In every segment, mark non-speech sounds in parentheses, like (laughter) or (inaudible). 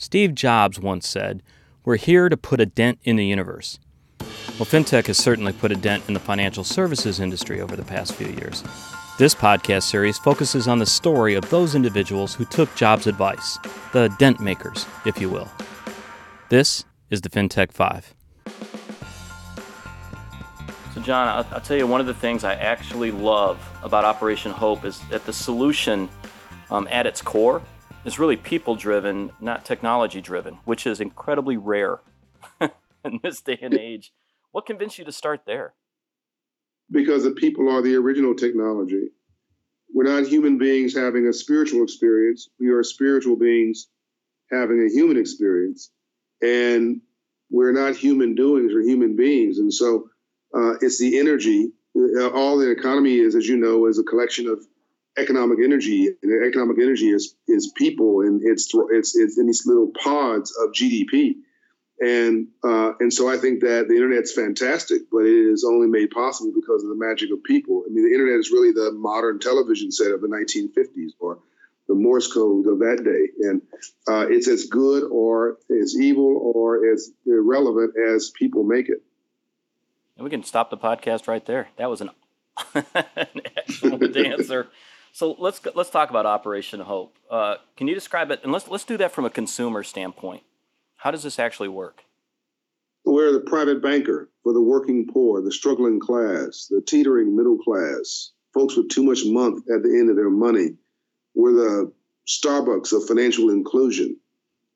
Steve Jobs once said, We're here to put a dent in the universe. Well, fintech has certainly put a dent in the financial services industry over the past few years. This podcast series focuses on the story of those individuals who took Jobs' advice, the dent makers, if you will. This is the FinTech 5. So, John, I'll, I'll, tell you one of the things I actually love about Operation Hope is that the solution um, at its core is really people driven, not technology driven, which is incredibly rare (laughs) in this day and age. What convinced you to start there? Because the people are the original technology. We're not human beings having a spiritual experience. We are spiritual beings having a human experience. And we're not human doings, we're human beings. And so uh, it's the energy. Uh, all the economy is, as you know, is a collection of economic energy. And economic energy is is people, and it's it's it's in these little pods of GDP. And uh, and so I think that the internet's fantastic, but it is only made possible because of the magic of people. I mean, the internet is really the modern television set of the 1950s, or the Morse code of that day, and uh, it's as good or as evil or as irrelevant as people make it. And we can stop the podcast right there. That was an, (laughs) an excellent (laughs) answer. So let's let's talk about Operation Hope. Uh, can you describe it? And let's let's do that from a consumer standpoint. How does this actually work? We're the private banker for the working poor, the struggling class, the teetering middle class, folks with too much month at the end of their money. We're the Starbucks of financial inclusion.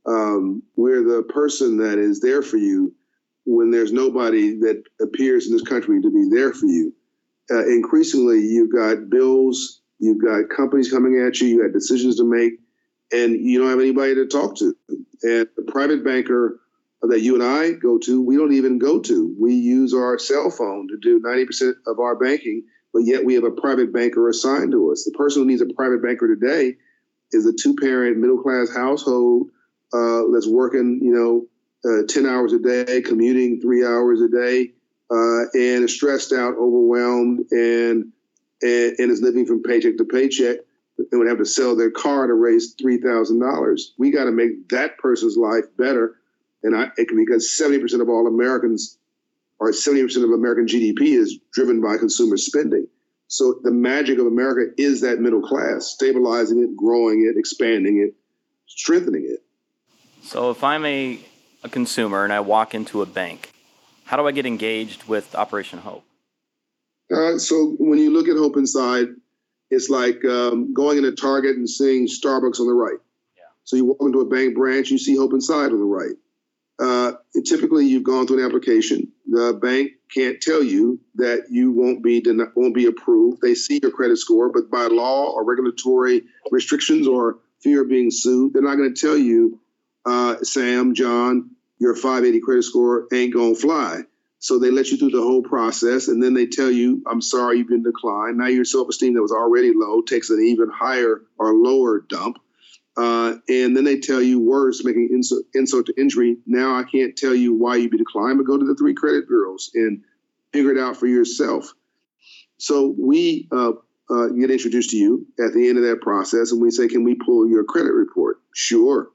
Um, we're the person that is there for you when there's nobody that appears in this country to be there for you. Uh, increasingly, you've got bills, you've got companies coming at you, you got decisions to make, and you don't have anybody to talk to. And the private banker that you and I go to, we don't even go to. We use our cell phone to do 90% of our banking, but yet we have a private banker assigned to us. The person who needs a private banker today is a two parent middle class household uh, that's working, you know, uh, 10 hours a day, commuting three hours a day, uh, and stressed out, overwhelmed, and, and, and is living from paycheck to paycheck and would have to sell their car to raise $3,000. We got to make that person's life better. And I, because 70% of all Americans or 70% of American GDP is driven by consumer spending. So the magic of America is that middle class, stabilizing it, growing it, expanding it, strengthening it. So if I'm a a consumer and I walk into a bank, how do I get engaged with Operation Hope? Uh, so when you look at Hope Inside, it's like um, going into Target and seeing Starbucks on the right. Yeah. So you walk into a bank branch, you see Hope Inside on the right. Uh, typically, you've gone through an application. The bank can't tell you that you won't be den- won't be approved. They see your credit score, but by law or regulatory restrictions or fear of being sued, they're not going to tell you uh, Sam, John, your 580 credit score ain't gonna fly. So they let you through the whole process, and then they tell you, "I'm sorry, you've been declined." Now your self-esteem that was already low takes an even higher or lower dump, uh, and then they tell you worse, making insult, insult to injury. Now I can't tell you why you've been declined, but go to the three credit bureaus and figure it out for yourself. So we uh, uh, get introduced to you at the end of that process, and we say, "Can we pull your credit report?" Sure.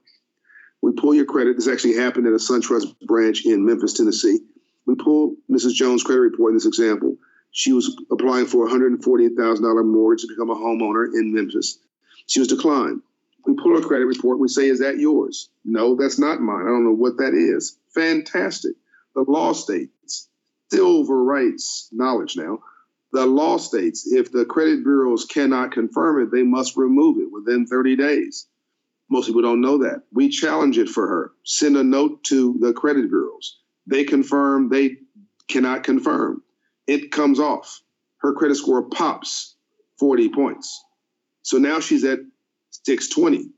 We pull your credit. This actually happened at a SunTrust branch in Memphis, Tennessee. We pull Mrs. Jones' credit report in this example. She was applying for a $148,000 mortgage to become a homeowner in Memphis. She was declined. We pull her credit report. We say, Is that yours? No, that's not mine. I don't know what that is. Fantastic. The law states, still overwrites knowledge now. The law states if the credit bureaus cannot confirm it, they must remove it within 30 days. Most people don't know that. We challenge it for her. Send a note to the credit bureaus. They confirm, they cannot confirm. It comes off. Her credit score pops 40 points. So now she's at 620.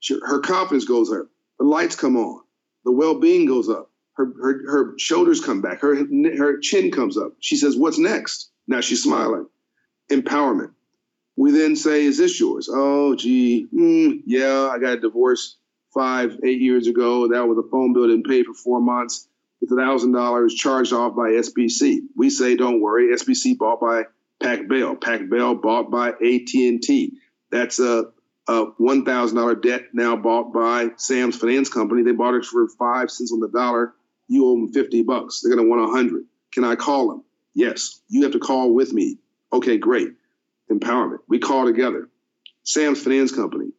She, her confidence goes up. The lights come on. The well being goes up. Her, her, her shoulders come back. Her, her chin comes up. She says, What's next? Now she's smiling. Empowerment. We then say, "Is this yours?" Oh, gee, mm, yeah, I got a divorce five, eight years ago. That was a phone bill didn't pay for four months. It's thousand dollars charged off by SBC. We say, "Don't worry, SBC bought by Pac Bell. Pac Bell bought by AT and T. That's a a $1,000 debt now bought by Sam's Finance Company. They bought it for five cents on the dollar. You owe them 50 bucks. They're going to want 100. Can I call them? Yes. You have to call with me. Okay, great. Empowerment. We call together. Sam's Finance Company,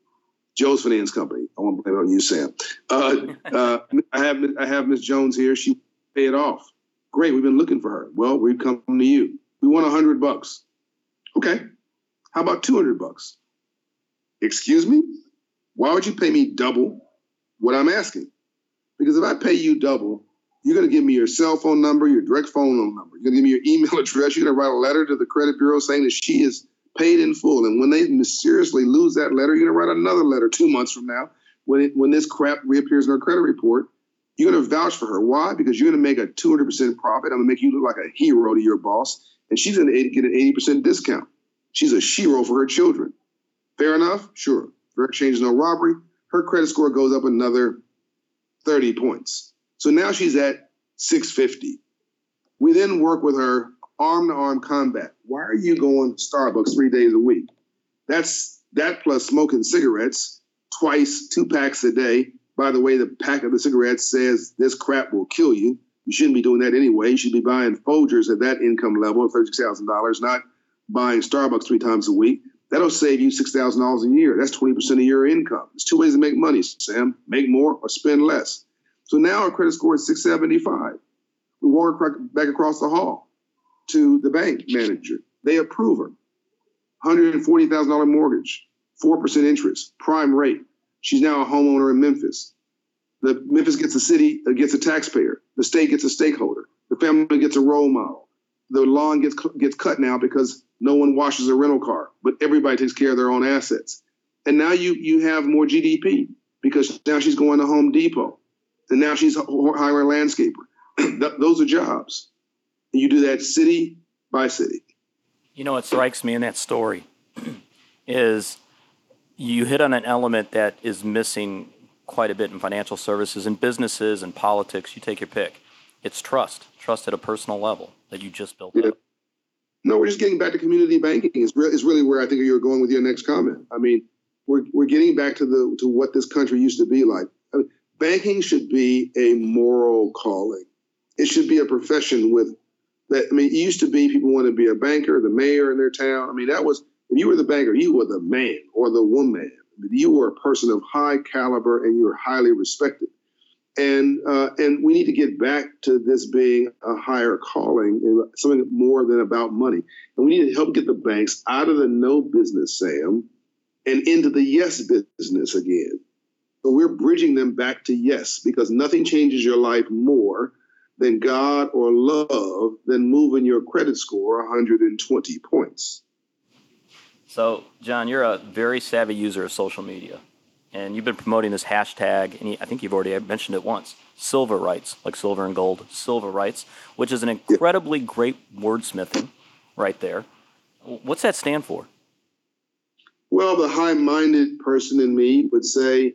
Joe's Finance Company. I want to blame it on you, Sam. Uh, (laughs) uh, I have I have Miss Jones here. She pay it off. Great. We've been looking for her. Well, we've come to you. We want a 100 bucks. Okay. How about 200 bucks? Excuse me? Why would you pay me double what I'm asking? Because if I pay you double, you're going to give me your cell phone number, your direct phone number. You're going to give me your email (laughs) address. You're going to write a letter to the credit bureau saying that she is paid in full. And when they mysteriously lose that letter, you're going to write another letter two months from now when it, when this crap reappears in her credit report. You're going to vouch for her. Why? Because you're going to make a 200% profit. I'm going to make you look like a hero to your boss, and she's going to get an 80% discount. She's a shero for her children. Fair enough? Sure. Fair exchange no robbery. Her credit score goes up another 30 points. So now she's at 650. We then work with her arm to arm combat. Why are you going to Starbucks three days a week? That's that plus smoking cigarettes twice, two packs a day. By the way, the pack of the cigarettes says this crap will kill you. You shouldn't be doing that anyway. You should be buying Folgers at that income level of $36,000, not buying Starbucks three times a week. That'll save you $6,000 a year. That's 20% of your income. There's two ways to make money, Sam. Make more or spend less. So now our credit score is 675. We walk back across the hall to the bank manager. They approve her. $140,000 mortgage, 4% interest, prime rate. She's now a homeowner in Memphis. The Memphis gets a city, uh, gets a taxpayer. The state gets a stakeholder. The family gets a role model. The lawn gets gets cut now because no one washes a rental car, but everybody takes care of their own assets. And now you you have more GDP because now she's going to Home Depot, and now she's hiring a landscaper. (clears throat) Those are jobs. And you do that city by city. You know what strikes me in that story (clears throat) is you hit on an element that is missing quite a bit in financial services and businesses and politics. You take your pick. It's trust, trust at a personal level that you just built yeah. up. No, we're just getting back to community banking. Is re- is really where I think you're going with your next comment. I mean, we're we're getting back to the to what this country used to be like. I mean, banking should be a moral calling. It should be a profession with that. I mean, it used to be people wanted to be a banker, the mayor in their town. I mean, that was if you were the banker, you were the man or the woman. You were a person of high caliber and you were highly respected. And uh, and we need to get back to this being a higher calling and something more than about money. And we need to help get the banks out of the no business, Sam, and into the yes business again. So we're bridging them back to yes because nothing changes your life more than God or love than moving your credit score 120 points. So, John, you're a very savvy user of social media, and you've been promoting this hashtag, and I think you've already mentioned it once silver rights, like silver and gold, silver rights, which is an incredibly great wordsmithing right there. What's that stand for? Well, the high minded person in me would say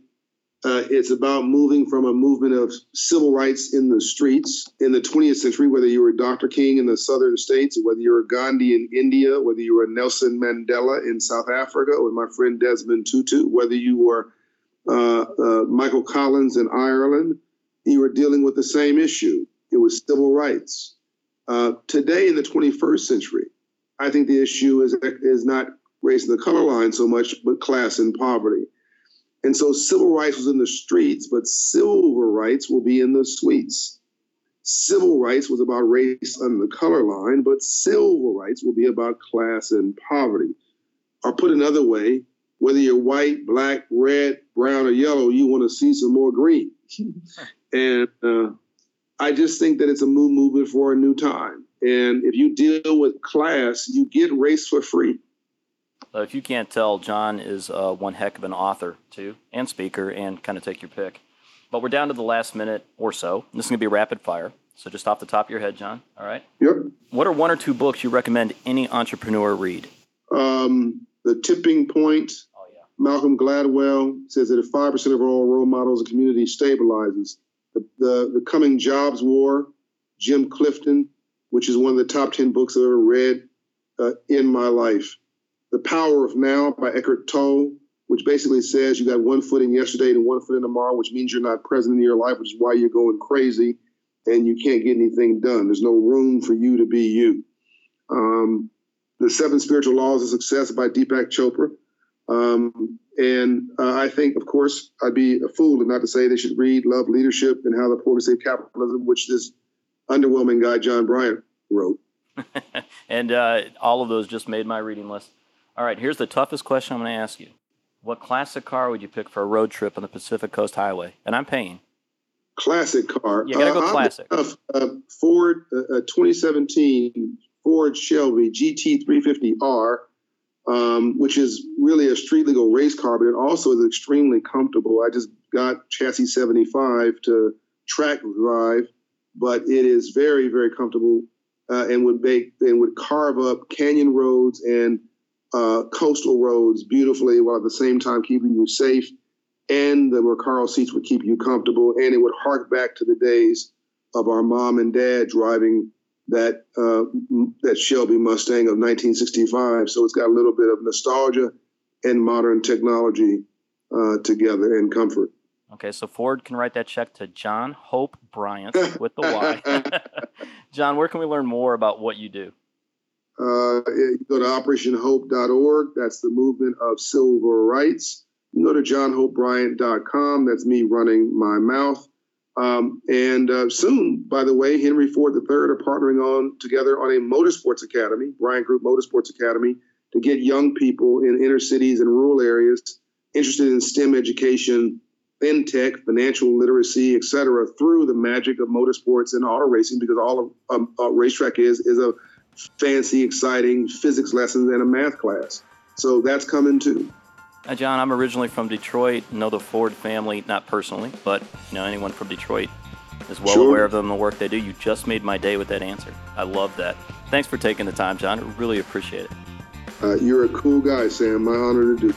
uh, it's about moving from a movement of civil rights in the streets in the 20th century, whether you were Dr. King in the southern states, whether you were Gandhi in India, whether you were Nelson Mandela in South Africa, or my friend Desmond Tutu, whether you were uh, uh, Michael Collins in Ireland, you were dealing with the same issue. It was civil rights. Uh, today, in the 21st century, I think the issue is, is not raising the color line so much, but class and poverty. And so civil rights was in the streets, but silver rights will be in the suites. Civil rights was about race under the color line, but silver rights will be about class and poverty. Or put another way, whether you're white, black, red, brown, or yellow, you want to see some more green. (laughs) and uh, I just think that it's a move movement for a new time. And if you deal with class, you get race for free. Uh, if you can't tell, John is uh, one heck of an author, too, and speaker, and kind of take your pick. But we're down to the last minute or so. This is going to be rapid fire. So just off the top of your head, John. All right. Yep. What are one or two books you recommend any entrepreneur read? Um, the Tipping Point. Oh, yeah. Malcolm Gladwell says that if 5% of all role models, a community stabilizes. The, the, the Coming Jobs War, Jim Clifton, which is one of the top 10 books I've ever read uh, in my life. The Power of Now by Eckhart Tolle, which basically says you got one foot in yesterday and one foot in tomorrow, which means you're not present in your life, which is why you're going crazy and you can't get anything done. There's no room for you to be you. Um, the Seven Spiritual Laws of Success by Deepak Chopra. Um, and uh, I think, of course, I'd be a fool not to say they should read Love Leadership and How the Poor Save Capitalism, which this underwhelming guy, John Bryant, wrote. (laughs) and uh, all of those just made my reading list. All right, here's the toughest question I'm going to ask you. What classic car would you pick for a road trip on the Pacific Coast Highway? And I'm paying. Classic car. You gotta go uh, classic. Uh, Ford uh, 2017 Ford Shelby GT350R, um, which is really a street legal race car, but it also is extremely comfortable. I just got chassis 75 to track drive, but it is very, very comfortable uh, and would make and would carve up canyon roads and uh, coastal roads beautifully while at the same time keeping you safe. And the Recaro seats would keep you comfortable, and it would hark back to the days of our mom and dad driving that uh, that Shelby Mustang of 1965. So it's got a little bit of nostalgia and modern technology uh, together and comfort. Okay, so Ford can write that check to John Hope Bryant (laughs) with the Y. (laughs) John, where can we learn more about what you do? Uh, you go to operationhope.org. That's the movement of civil rights. You go to johnhopebryant.com. That's me running my mouth. Um, and uh, soon, by the way, Henry Ford III are partnering on together on a motorsports academy, Bryant Group Motorsports Academy, to get young people in inner cities and rural areas interested in STEM education, fintech, financial literacy, et cetera, through the magic of motorsports and auto racing, because all of um, a racetrack is is a fancy, exciting physics lessons and a math class. So that's coming too. Hi, John. I'm originally from Detroit. Know the Ford family, not personally, but you know anyone from Detroit is well sure. aware of them and the work they do. You just made my day with that answer. I love that. Thanks for taking the time, John. I really appreciate it. Uh, you're a cool guy, Sam. My honor to do.